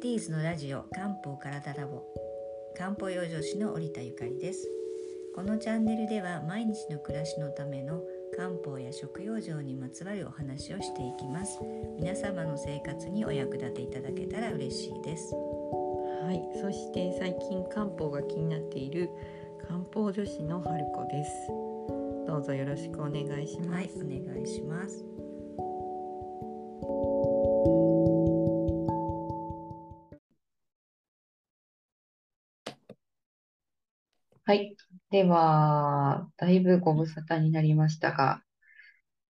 ティーズのラジオ漢方体ラボ漢方養生師の織田ゆかりです。このチャンネルでは毎日の暮らしのための漢方や食養生にまつわるお話をしていきます。皆様の生活にお役立ていただけたら嬉しいです。はい、そして最近漢方が気になっている漢方女子の春子です。どうぞよろしくお願いします。はいお願いしますでは、だいぶご無沙汰になりましたが、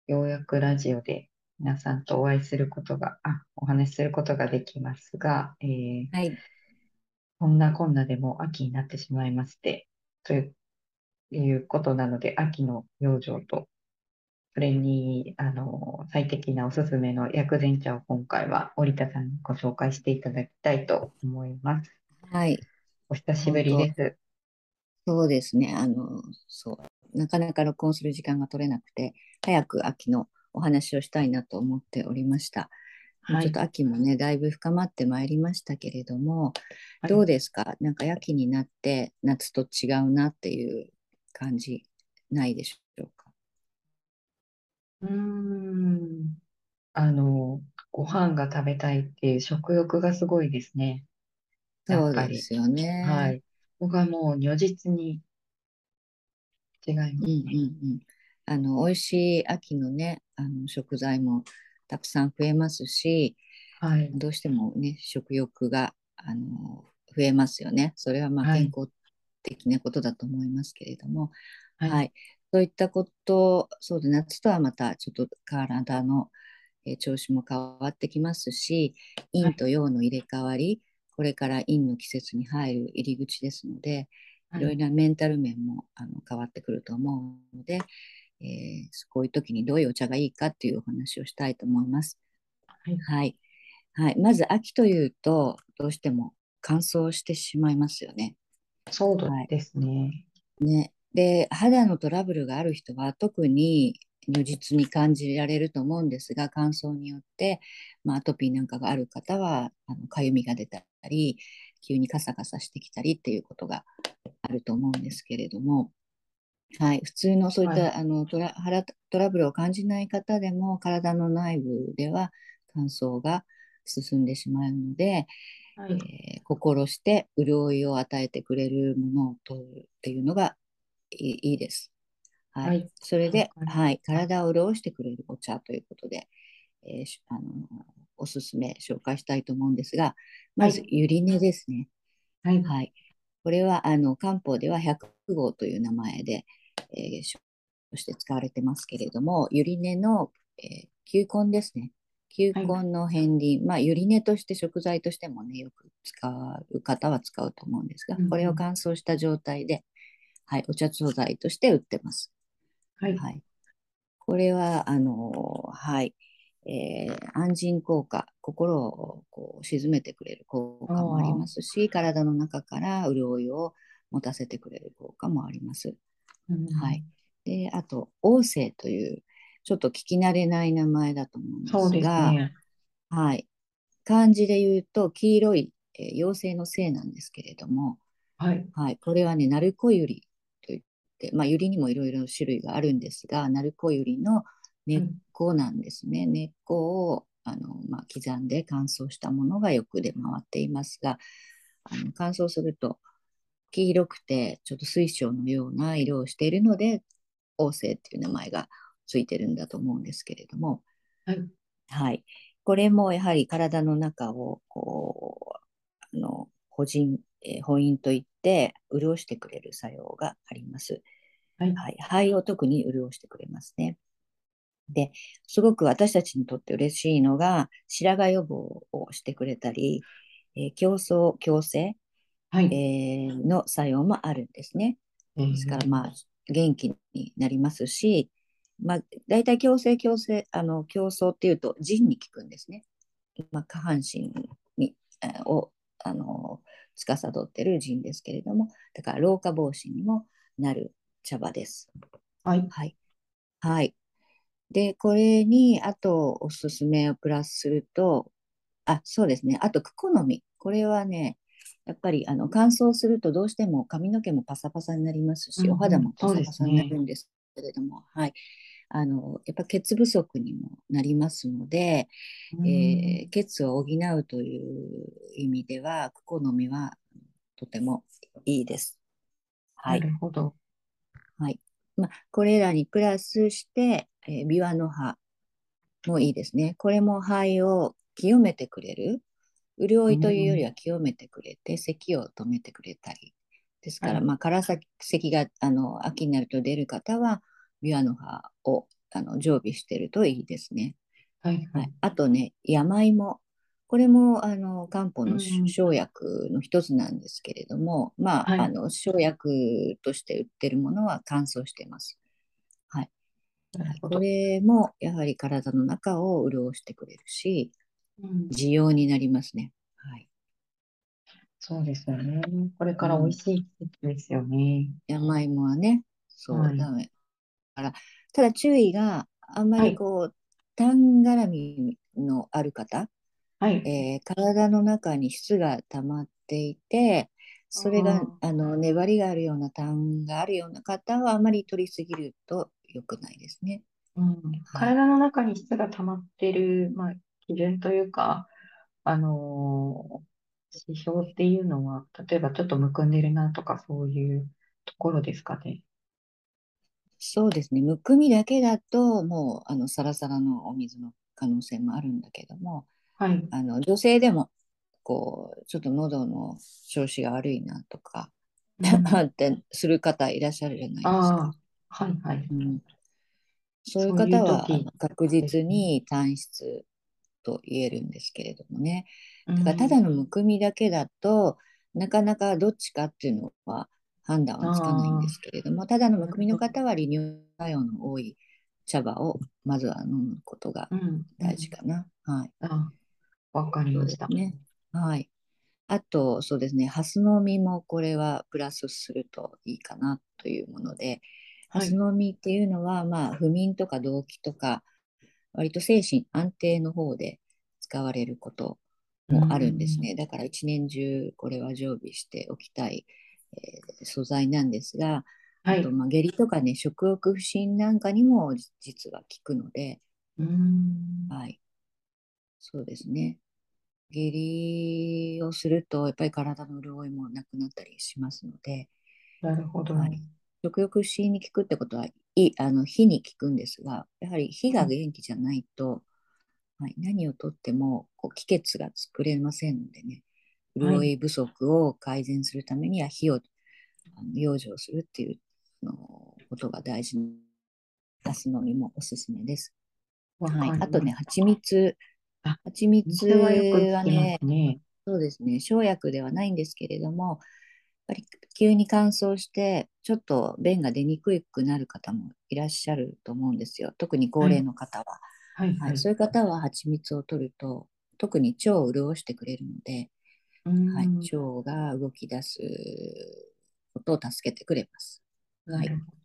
ようやくラジオで皆さんとお会いすることが、あ、お話しすることができますが、えーはいこんなこんなでもう秋になってしまいまして、という、いうことなので、秋の養生と、それに、あの、最適なおすすめの薬膳茶を今回は織田さんにご紹介していただきたいと思います。はいお久しぶりです。そうですねあのそうなかなか録音する時間が取れなくて早く秋のお話をしたいなと思っておりましたはいちょっと秋もね、だいぶ深まってまいりましたけれども、はいどうですか？なんか秋になって夏と違うなっていう感じないでしょうか？うーん。あの、ご飯が食べたいっていう食欲がすごいですね。やそうですよね。はい。僕はもう如実に違いますうんうんね。うん。あの、美味しい秋のね、あの食材もたくさん増えますし、はい。どうしてもね、食欲が、あの、増えますよね。それはまあはい健康的なことだと思いますけれども、はいはい。そういったこと、そうで、夏とはまたちょっと体の、えー調子も変わってきますし、陰と陽の入れ替わり、これから陰の季節に入る入り口ですので、はいいろいろなメンタル面もあの変わってくると思うので、えーこういう時にどういうお茶がいいかっていうお話をしたいと思います。はいはい。はい。まず秋というと、どうしても乾燥してしまいますよね。そうはいですね。ね。で、肌のトラブルがある人は特に如実に感じられると思うんですが、乾燥によって、まあ、アトピーなんかがある方は、あのかゆみが出たり、急にカサカサしてきたりっていうことがあると思うんですけれども、はい、普通のそういった、はいあのトラ腹トラブルを感じない方でも、体の内部では乾燥が進んでしまうので、はい。えー心して潤いを与えてくれるものを取るっていうのがいいです。はい。はいそれで、はい、体を潤してくれるお茶ということで、えーしあのおすすめ紹介したいと思うんですが、まず、はゆり根ですね。はい。はい。これは、あの、漢方では百号という名前で、えーしとして使われてますけれども、ゆり根の、えー球根ですね。球根の片鱗、まあ、ゆり根として食材としてもね、よく使う方は使うと思うんですがこれを乾燥した状態で、はい、お茶素材として売ってます。はい。はい。これは、あのーはい、えー安心効果、心をこう鎮めてくれる効果もありますし、体の中から潤いを持たせてくれる効果もあります。うんはい。で、あと、王政という、ちょっと聞き慣れない名前だと思うんですが、ね。はい。漢字で言うと、黄色い、えー妖精の精なんですけれども、はい。はい、これはね、鳴子ゆりといって、まあ、ゆりにもいろいろ種類があるんですが、鳴子ゆりの根っこなんですね。根っこをあの、まあ、刻んで乾燥したものがよく出回っていますが、あの乾燥すると黄色くて、ちょっと水晶のような色をしているので、王星っていう名前がついてるんだと思うんですけれども、はい。はい。これもやはり体の中を、こう、あの、補人、えー補陰といって、潤してくれる作用があります。はい。はい。肺を特に潤してくれますね。で、すごく私たちにとって嬉しいのが、白髪予防をしてくれたり、えー競争、矯正、はい。えーの作用もあるんですね。ですから、まあ、元気になりますし、まあ、大体矯正、矯正、あの、競争っていうと、腎に効くんですね。まあ、下半身に、えーを、あの、司ってる腎ですけれども、だから老化防止にもなる茶葉です。はい。はい。はい。で、これに、あと、おすすめをプラスすると、あ、そうですね。あと、クコの実。これはね、やっぱりあの乾燥するとどうしても髪の毛もパサパサになりますし、お肌もパサパサになるんですけれども、はい。あの、やっぱ血不足にもなりますので、うんえー血を補うという意味では、クコの実はとてもいいです。は。ないるほど。はい。まあ、これらにプラスして、えービワの葉もいいですね。これも肺を清めてくれる。潤いというよりは清めてくれて、咳を止めてくれたり。ですから、はいまあ、からさ咳があの秋になると出る方は、ビワの葉をあの常備してるといいですね。はいははいい。、あとね、山芋。これもあの漢方のうん生薬の一つなんですけれども、まあ、はいあの生薬として売ってるものは乾燥してます。はい。こ。れもやはり体の中を潤してくれるし、うん需要になりますね。はい。そうですよね。これから美味しい季節ですよね。山芋はね、そう、はいダメ。から、ただ注意があんまはいりこう、痰絡みのある方、はい。えー体の中に質が溜まっていて、それがああの粘りがあるような痰があるような方はあまり取りすぎると良くないですね。うん、体の中に質が溜まってる、まあ、基準というか、あのー指標っていうのは、例えばちょっとむくんでるなとか、そういうところですかね。そうですね。むくみだけだともうあのサラサラのお水の可能性もあるんだけども、はい。あの女性でもこうちょっと喉の調子が悪いなとか、うん ってする方いらっしゃるじゃないですか。はいはい。うん、そういう方は確実に単質と言えるんですけれどもね。うだからたんだのむくみだけだとなかなかどっちかっていうのは判断はつかないんですけれども、ただのむくみの方は利尿作用の多い茶葉をまずは飲むことがうん、大事かな。はい。あ、わかりました。ね。はい。あと、そうですね、ハスの実もこれはプラスするといいかなというもので、はいハスの実っていうのは、まあ、不眠とか動悸とか、割と精神安定の方で使われることもあるんですね。だから一年中これは常備しておきたい、えー素材なんですが、はい。あと、まあ、下痢とかね、食欲不振なんかにも実は効くので、うん。はい。そうですね。下痢をすると、やっぱり体の潤いもなくなったりしますので、なるほど。はい食欲不振に効くってことはいい、あの、火に効くんですが、やはり火が元気じゃないと、はい、何をとってもこう気血が作れませんのでね、はい潤い不足を改善するためには火を養生するっていうあのことが大事なガス飲みもおすすめです。はい、あとね。蜂蜜。あ蜂蜜はねす、ね。そうですね、生薬ではないんですけれども、やっぱり急に乾燥して、ちょっと便が出にくくなる方もいらっしゃると思うんですよ。特に高齢の方は。はいはい。はい、そういう方は蜂蜜を取ると、特に腸を潤してくれるので、うんはい、腸が動き出すことを助けてくれます。なるほど。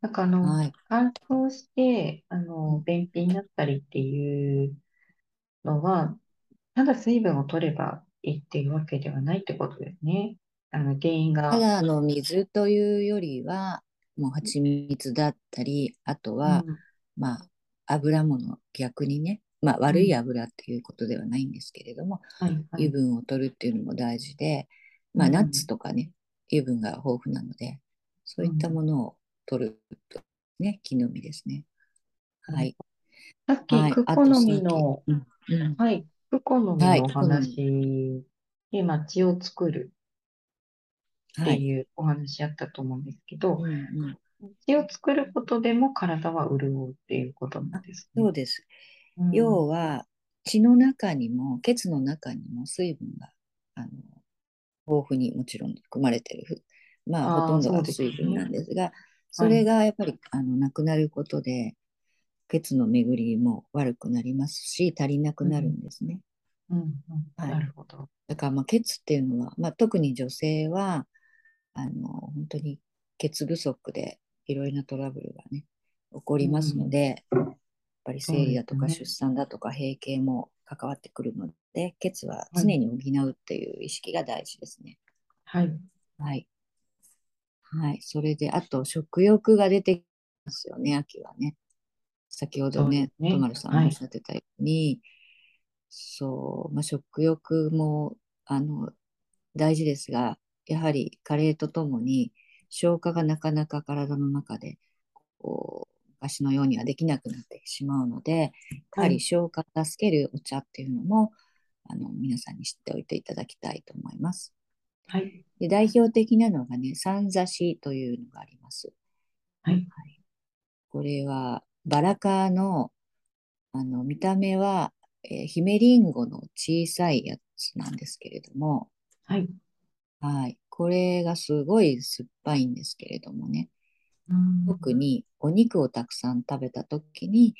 なんかあの、はい、乾燥して、あの、便秘になったりっていうのは、ただ水分を取ればいいっていうわけではないってことですね。あの、原因が。ただあの水というよりは、もう蜂蜜だったり、あとは、うんまあ、油物、逆にね、まあ、悪い油っていうことではないんですけれども、はいはい。油分を取るっていうのも大事で、まあ、うんナッツとかね、油分が豊富なので、そういったものを取るとね、木の実ですね。はい。さっき、はい。クコの実の、はい、クコの実のお話で、まあ、血を作るってはい。いうお話あったと思うんですけど、うんうん血を作ることでも体は潤うっていうことなんですね。そうです。うん要は、血の中にも、血の中にも水分が、あの、豊富にもちろん含まれている。まあ、ほとんどが水分なんですが、それがやっぱり、あの、なくなることで、血の巡りも悪くなりますし、足りなくなるんですね。うんうん、はいなるほど。だから、まあ、血っていうのは、まあ、特に女性は、あの、本当に血不足でいろいろなトラブルがね、起こりますので、やっぱり生理だとか出産だとか閉経も関わってくるので、血は常に補うっていう意識が大事ですね。はい。はい。はい。それで、あと、食欲が出てきますよね、秋はね。先ほどね、とまるさんもおっしゃってたように、そう、まあ、食欲も、あの、大事ですが、やはり加齢とともに消化がなかなか体の中で、こう、昔のようにはできなくなってしまうので、やはり消化を助けるお茶っていうのも、あの、皆さんに知っておいていただきたいと思います。はい。で、代表的なのがね、三差しというのがあります。はい。これは、バラ科の、あの、見た目は、えー、姫リンゴの小さいやつなんですけれども、はい。はい。これがすごい酸っぱいんですけれどもね、うん特にお肉をたくさん食べたときに、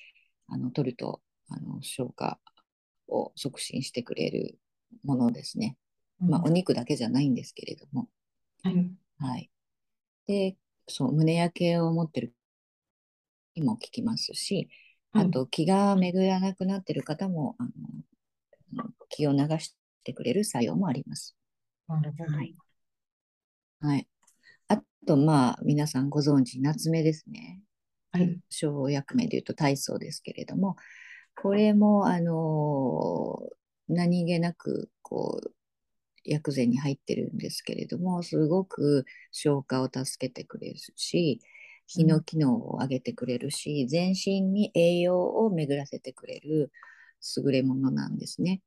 あの、取ると、あの、消化を促進してくれるものですね。まあ、お肉だけじゃないんですけれども、はい。はい。で、そう、胸焼けを持ってるにも効きますし、はいあと気が巡らなくなってる方も、あの、気を流してくれる作用もあります。なるほど。はい。はい。あと、まあ、皆さんご存知、夏目ですね。はい。生薬名でいうと体操ですけれども、これも、あの、何気なく、こう、薬膳に入ってるんですけれども、すごく消化を助けてくれるし、胃の機能を上げてくれるし、全身に栄養を巡らせてくれる優れものなんですね。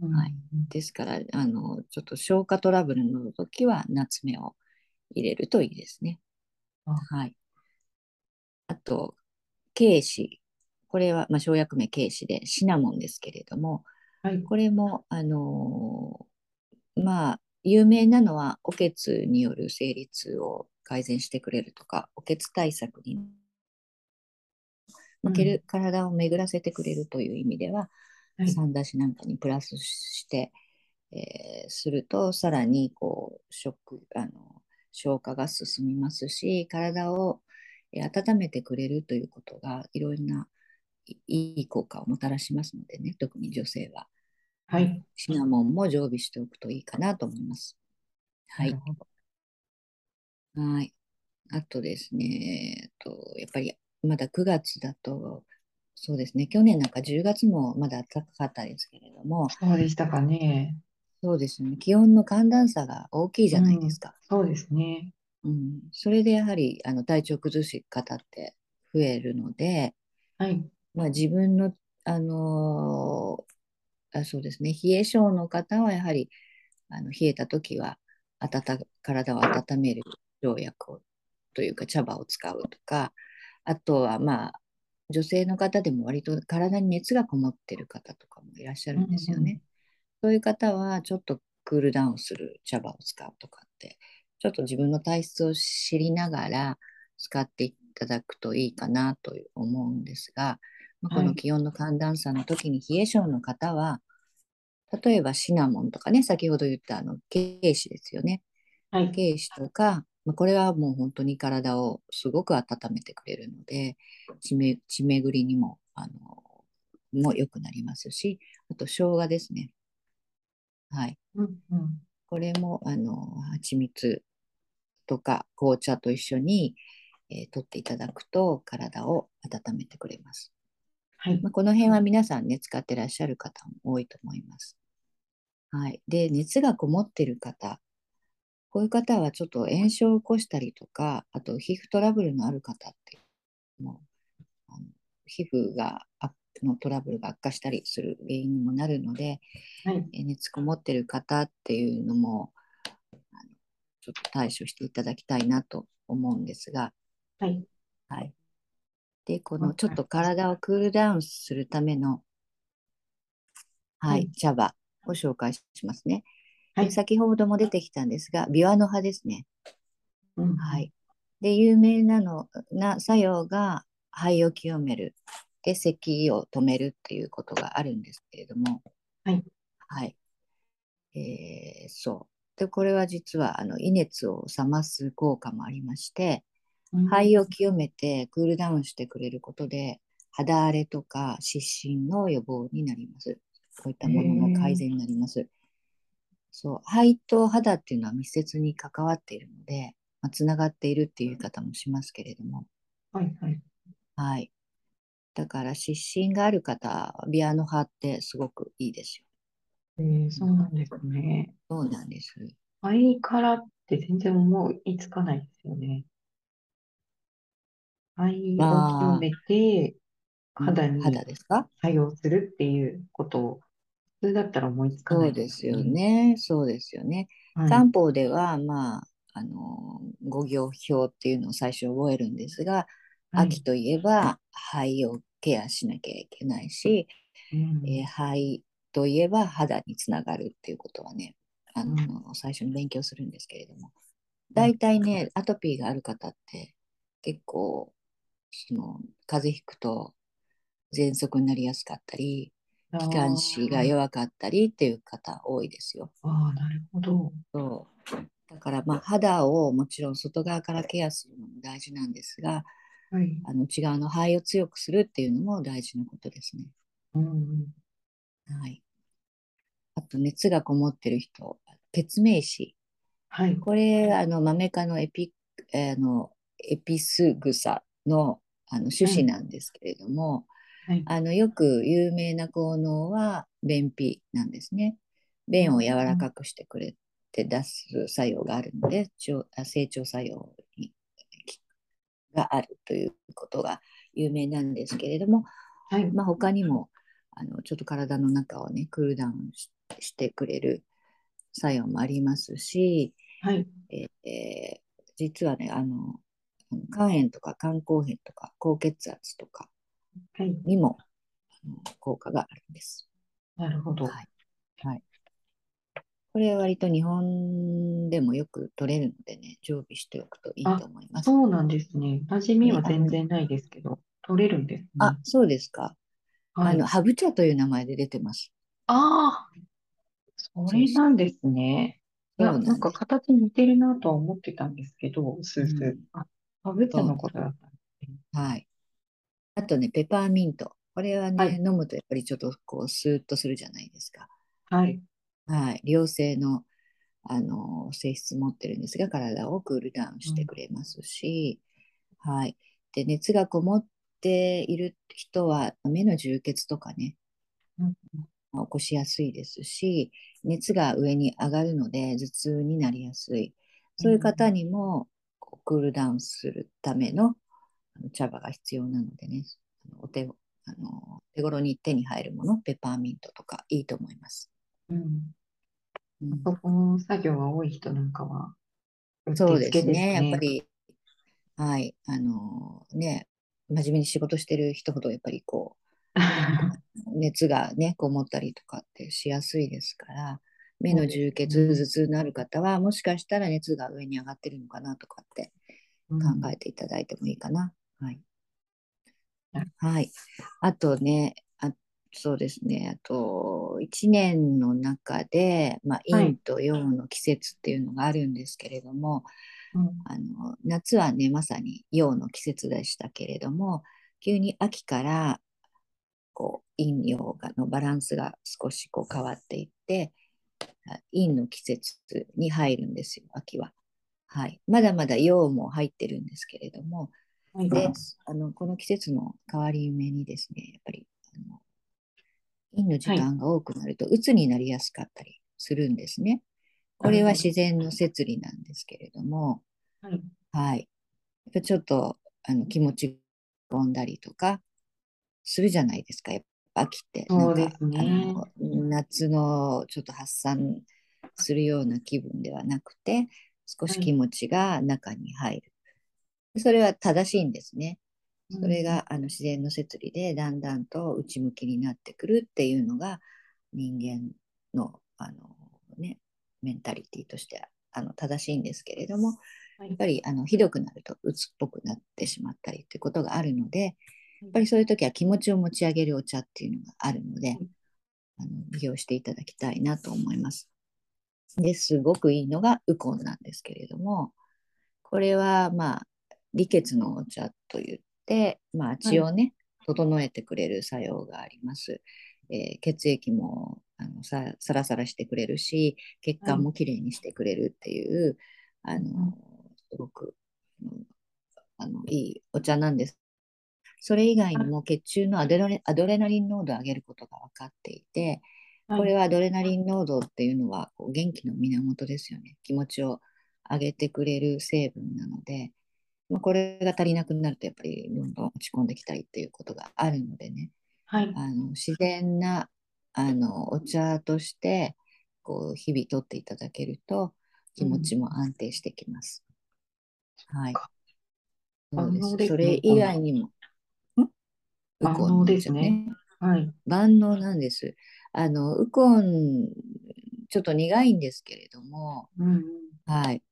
はいですから、あの、ちょっと消化トラブルの時は、夏目を入れるといいですね。あはい。あと、軽視。これは、まあ、生薬名軽視でシナモンですけれども、はい。これも、あのーまあ、有名なのは、おけつによる生理痛を改善してくれるとか、おけつ対策に、まあける体を巡らせてくれるという意味では、はい。三出しなんかにプラスして、えーすると、さらにこう食あの消化が進みますし、体をえー温めてくれるということが、いろいろないいい効果をもたらしますのでね、特に女性は。はい。シナモンも常備しておくといいかなと思います。はいはい。あとですね、えっと、やっぱりまだ9月だと、そうですね、去年なんか10月もまだ暖かかったですけれども、そうでしたかね。そうですね、気温の寒暖差が大きいじゃないですか。そうですね。うん、それでやはりあの体調崩し方って増えるので、はい。まあ、自分の、あのーあ、そうですね、冷え性の方はやはりあの冷えた時は温か体を温める生薬をというか茶葉を使うとか、あとはまあ女性の方でも割と体に熱がこもってる方とかもいらっしゃるんですよね。そういう方はちょっとクールダウンする茶葉を使うとかって、ちょっと自分の体質を知りながら使っていただくといいかなと思うんですが、まあこはいの気温の寒暖差の時に冷え性の方は、例えばシナモンとかね、先ほど言ったあの、軽視ですよね。はい。軽視とか、まあ、これはもう本当に体をすごく温めてくれるので、血め血巡りにも、あの、も良くなりますし、あと生姜ですね。はい。うんうん。これも、あの、蜂蜜とか紅茶と一緒に、えー取っていただくと体を温めてくれます。はい。まあ、この辺は皆さんね、使ってらっしゃる方も多いと思います。はい。で、熱がこもってる方、こういう方はちょっと炎症を起こしたりとか、あと皮膚トラブルのある方って、もうあの皮膚があのトラブルが悪化したりする原因にもなるので、はい。えー熱こもってる方っていうのも、ちょっと対処していただきたいなと思うんですが、はい。はい。で、このちょっと体をクールダウンするための、ははいい、茶葉を紹介しますね。はいで先ほども出てきたんですが、ビワの葉ですね。うんは。い。で、有名なのな作用が肺を清める。で、咳を止めるっていうことがあるんですけれども。はい。はい。えーそう。で、これは実は、あの、胃熱を冷ます効果もありまして、うん肺を清めてクールダウンしてくれることで、肌荒れとか湿疹の予防になります。こういったものが改善になります。そう肺と肌っていうのは密接に関わっているので、まあ、つながっているっていう言い方もしますけれども、はいはい。はい。だから湿疹がある方、ビアノ葉ってすごくいいですよ。えー、そうなんですね。そうなんです。肺からって全然思いつかないですよね。肺を清めて肌に肌ですか？作用するっていうことを普通だったら思いつかそないうですよ。ね。そうですよね。はい。漢方では、まあ、あの、五行表っていうのを最初覚えるんですが、はい。秋といえば肺をケアしなきゃいけないし、うん。えー肺といえば肌につながるっていうことはね、あうの、最初に勉強するんですけれども、うん。大体ね、アトピーがある方って結構、その、風邪ひくと喘息になりやすかったり、あ気管支がー。弱かったりっていう方多いですよ。あー、なるほど。そう。だからまあ肌をもちろん外側からケアするのも大事なんですが、はい。あの内側の肺を強くするっていうのも大事なことですね。うんうん。はい。あと熱がこもってる人、血明子。はい。これ、あの、マメ科のエピ、えーあの、エピスグサの、あの種子なんですけれども、はい。あの、よく有名な効能は便秘なんですね。便を柔らかくしてくれて出す作用があるので、成長作用にがあるということが有名なんですけれども、はい。まあ、他にもあのちょっと体の中をねクールダウンししてくれる作用もありますし、はい。ええー実はねあの肝炎とか肝硬変とか高血圧とかはい。にもあの効果があるんです。なるほど。はいはい、これは割と日本でもよく取れるのでね常備しておくといいと思います。そうなんですね。馴染みは全然ないですけど、取れるんですね。あ、そうですか。はい。あのハブ茶という名前で出てます。ああ、それなんですね。いや、なんか形似てるなとは思ってたんですけど、スースーうん。あ、かぶ茶のことだったんですね。はい。あとね、ペパーミント。これはね、はい飲むとやっぱりちょっとこう、スーッとするじゃないですか。はい。はい。良性の、あの、性質持ってるんですが、体をクールダウンしてくれますし、はい。で、熱がこもっている人は、目の充血とかね、うん起こしやすいですし、熱が上に上がるので頭痛になりやすい。そういう方にもこうクールダウンするための茶葉が必要なのでね、お手あの手頃に手に入るもの、ペパーミントとかいいと思います。うん。うんそこの作業が多い人なんかは、うってそうですね。やっぱね。り、はい、あのね、真面目に仕事してる人ほどやっぱりこう、熱がね、こもったりとかってしやすいですから、目の充血、頭痛のある方は、もしかしたら熱が上に上がってるのかなとかってうん考えていただいてもいいかな。はいなる。はい。あとね、あそうですね、あと、1年の中で、まあ、はい陰と陽の季節っていうのがあるんですけれども、うんあの夏はねまさに陽の季節でしたけれども急に秋からこう陰陽がのバランスが少しこう変わっていってあ陰の季節に入るんですよ秋は。はい、まだまだ陽も入ってるんですけれどもはい。であのこの季節の変わり目にですねやっぱりあの陰の時間が多くなると鬱になりやすかったりするんですね。これは自然の摂理なんですけれども、はい。はい。やっぱちょっとあの気持ち込んだりとかするじゃないですか。やっぱ秋ってなんでかすね。あの夏のちょっと発散するような気分ではなくて、少し気持ちが中に入る。それは正しいんですね。それがあの自然の摂理でだんだんと内向きになってくるっていうのが人間のあの、ね、メンタリティとしてあの正しいんですけれども、はい。やっぱりあのひどくなると鬱っぽくなってしまったりということがあるので、やっぱりそういう時は気持ちを持ち上げるお茶っていうのがあるので、あの利用していただきたいなと思います。ですごくいいのがウコンなんですけれども、これはまあ利血のお茶といって、まあ、血をね、整えてくれる作用があります。えー血液もあのさサラサラしてくれるし、血管もきれいにしてくれるっていう、あの、すごく、うんあのいいお茶なんです。それ以外にも血中のアドレナリンアドレナリン濃度を上げることが分かっていて、はいこれはアドレナリン濃度っていうのはこう元気の源ですよね。気持ちを上げてくれる成分なので、まあ、これが足りなくなるとやっぱりどんどん落ち込んできたりっていうことがあるのでね、はい。あの自然なあのお茶としてこう日々とっていただけると気持ちも安定してきます。はい。そうです。それ以外にも、万能です茶ね。はい。万能なんです。あの、ウコン、ちょっと苦いんですけれども、うんうん。はい。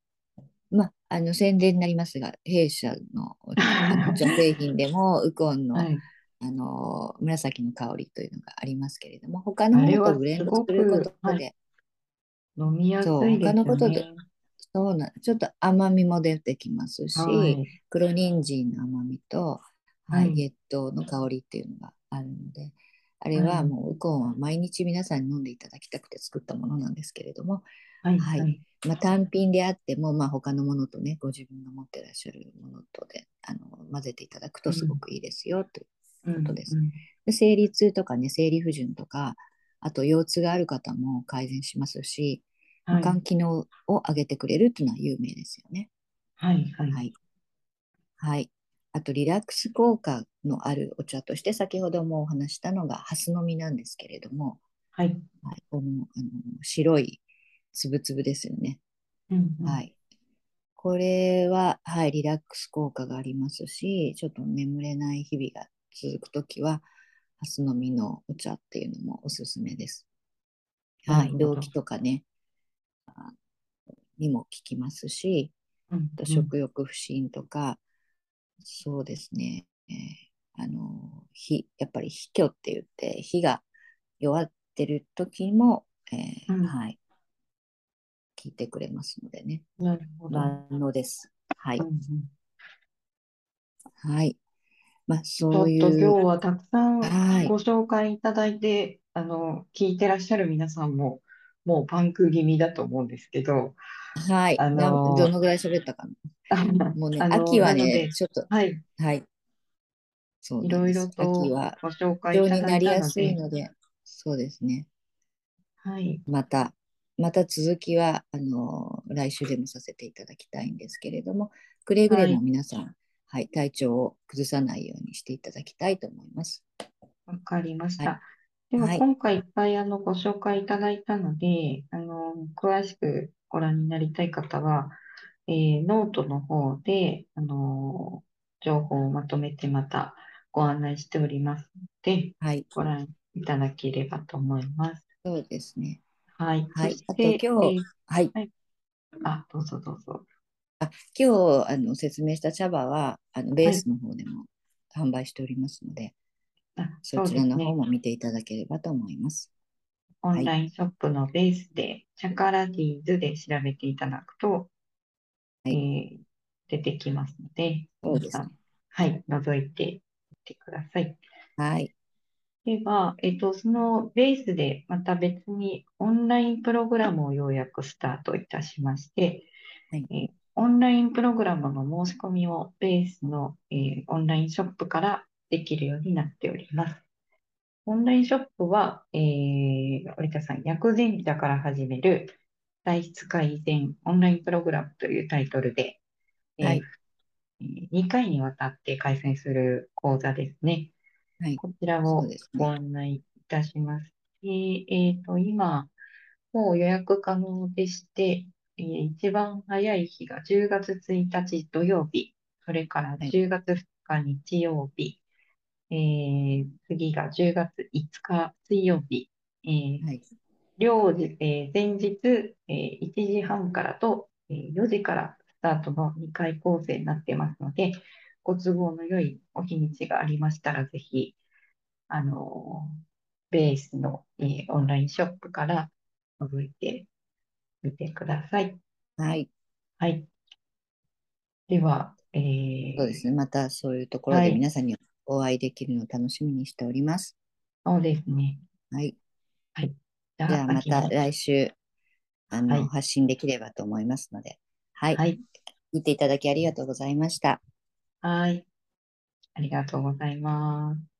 まあ、あの宣伝になりますが、弊社のおあのお茶製品でも ウコンの、はい。あの紫の香りというのがありますけれども、他のものとブレンドすることく、はいで、飲みやすいです他のことでね。そうな、ちょっと甘みも出てきますし、はい。黒人参の甘みと、ははいい、月桃の香りっていうのがあるので、あれははいもうウコンは毎日皆さんに飲んでいただきたくて作ったものなんですけれども、はい。はいはい。まあ、単品であっても、まあ、他のものとね、ご自分が持ってらっしゃるものとであの混ぜていただくとすごくいいですよといううんことですうんで生理痛とかね、生理不順とか、あと腰痛がある方も改善しますし、はい。肝機能を上げてくれるっていうのは有名ですよね。はい。はい。はい。はい。あと、リラックス効果のあるお茶として、先ほどもお話したのが、ハスの実なんですけれども、はい。はい、このあの白いつぶつぶですよね。うんうんはい。これは、はい、リラックス効果がありますし、ちょっと眠れない日々が続くときは、ハスの実のお茶っていうのもおすすめです。はない動悸とかね、あにも効きますし、うんあと食欲不振とか、そうですね、えーあの、火、やっぱり火虚って言って、火が弱ってる時も、えーうんはい、効いてくれますのでね、なるほど。万能です。はいうん。うんはい。まあ、ちそういょっと今日う、はたくさんはいご紹介いただいて、あの、聞いてらっしゃる皆さんも、もうパンク気味だと思うんですけど、はい。あなのどのぐらい喋ったかな。もうね、秋はねちょっと、はい、はい。そういろいろとはご紹介いただにないりやたので、すいので、そうですね。はい、また、また続きは、あの、来週でもさせていただきたいんですけれども、くれぐれも皆さん、はい、体調を崩さないようにしていただきたいと思います。わかりましはた。では、はい今回いっぱいあのご紹介いただいたので、あの、詳しくご覧になりたい方は、えーノートの方で、あの、情報をまとめてまたご案内しておりますので、はい、ご覧いただければと思います。そうですね。はい。はいあと今日えーはい。あ、どうぞどうぞ。あ今日あの説明した茶葉はあのベースの方でも販売しておりますので、あ、そそちらの方。も見ていただければと思います。オンラインショップのベースで、チャカラディーズで調べていただくと、はいえー出てきますので、そうですね皆さん、はい、覗いてみてください。はい。では、えっと、そのベースでまた別にオンラインプログラムをようやくスタートいたしまして、はいえーオンラインプログラムの申し込みをベースの、えーオンラインショップからできるようになっております。オンラインショップは、えー、織田さん、薬膳茶から始める体質改善オンラインプログラムというタイトルで、えーはい2回にわたって開催する講座ですね。はい。こちらをご案内いたします。でえっと、今、もう予約可能でして、えー一番早い日が10月1日土曜日、それからはい10月2日日曜日、えー次が10月5日水曜日、えーはい。両日、えー前日、えー1時半からと、えー4時からスタートの2回構成になってますので、ご都合の良いお日にちがありましたら、ぜひ、あの、ベースの、えー、オンラインショップから覗いてみてください。はい。はい。では、えー、そうですね。またそういうところで皆さんにお会いできるのを楽しみにしております。はい、そうですね。はい。はい。じゃあまた来週、あの、はい、発信できればと思いますので。はい。はい、見ていただきありがとうございました。はい。ありがとうございます。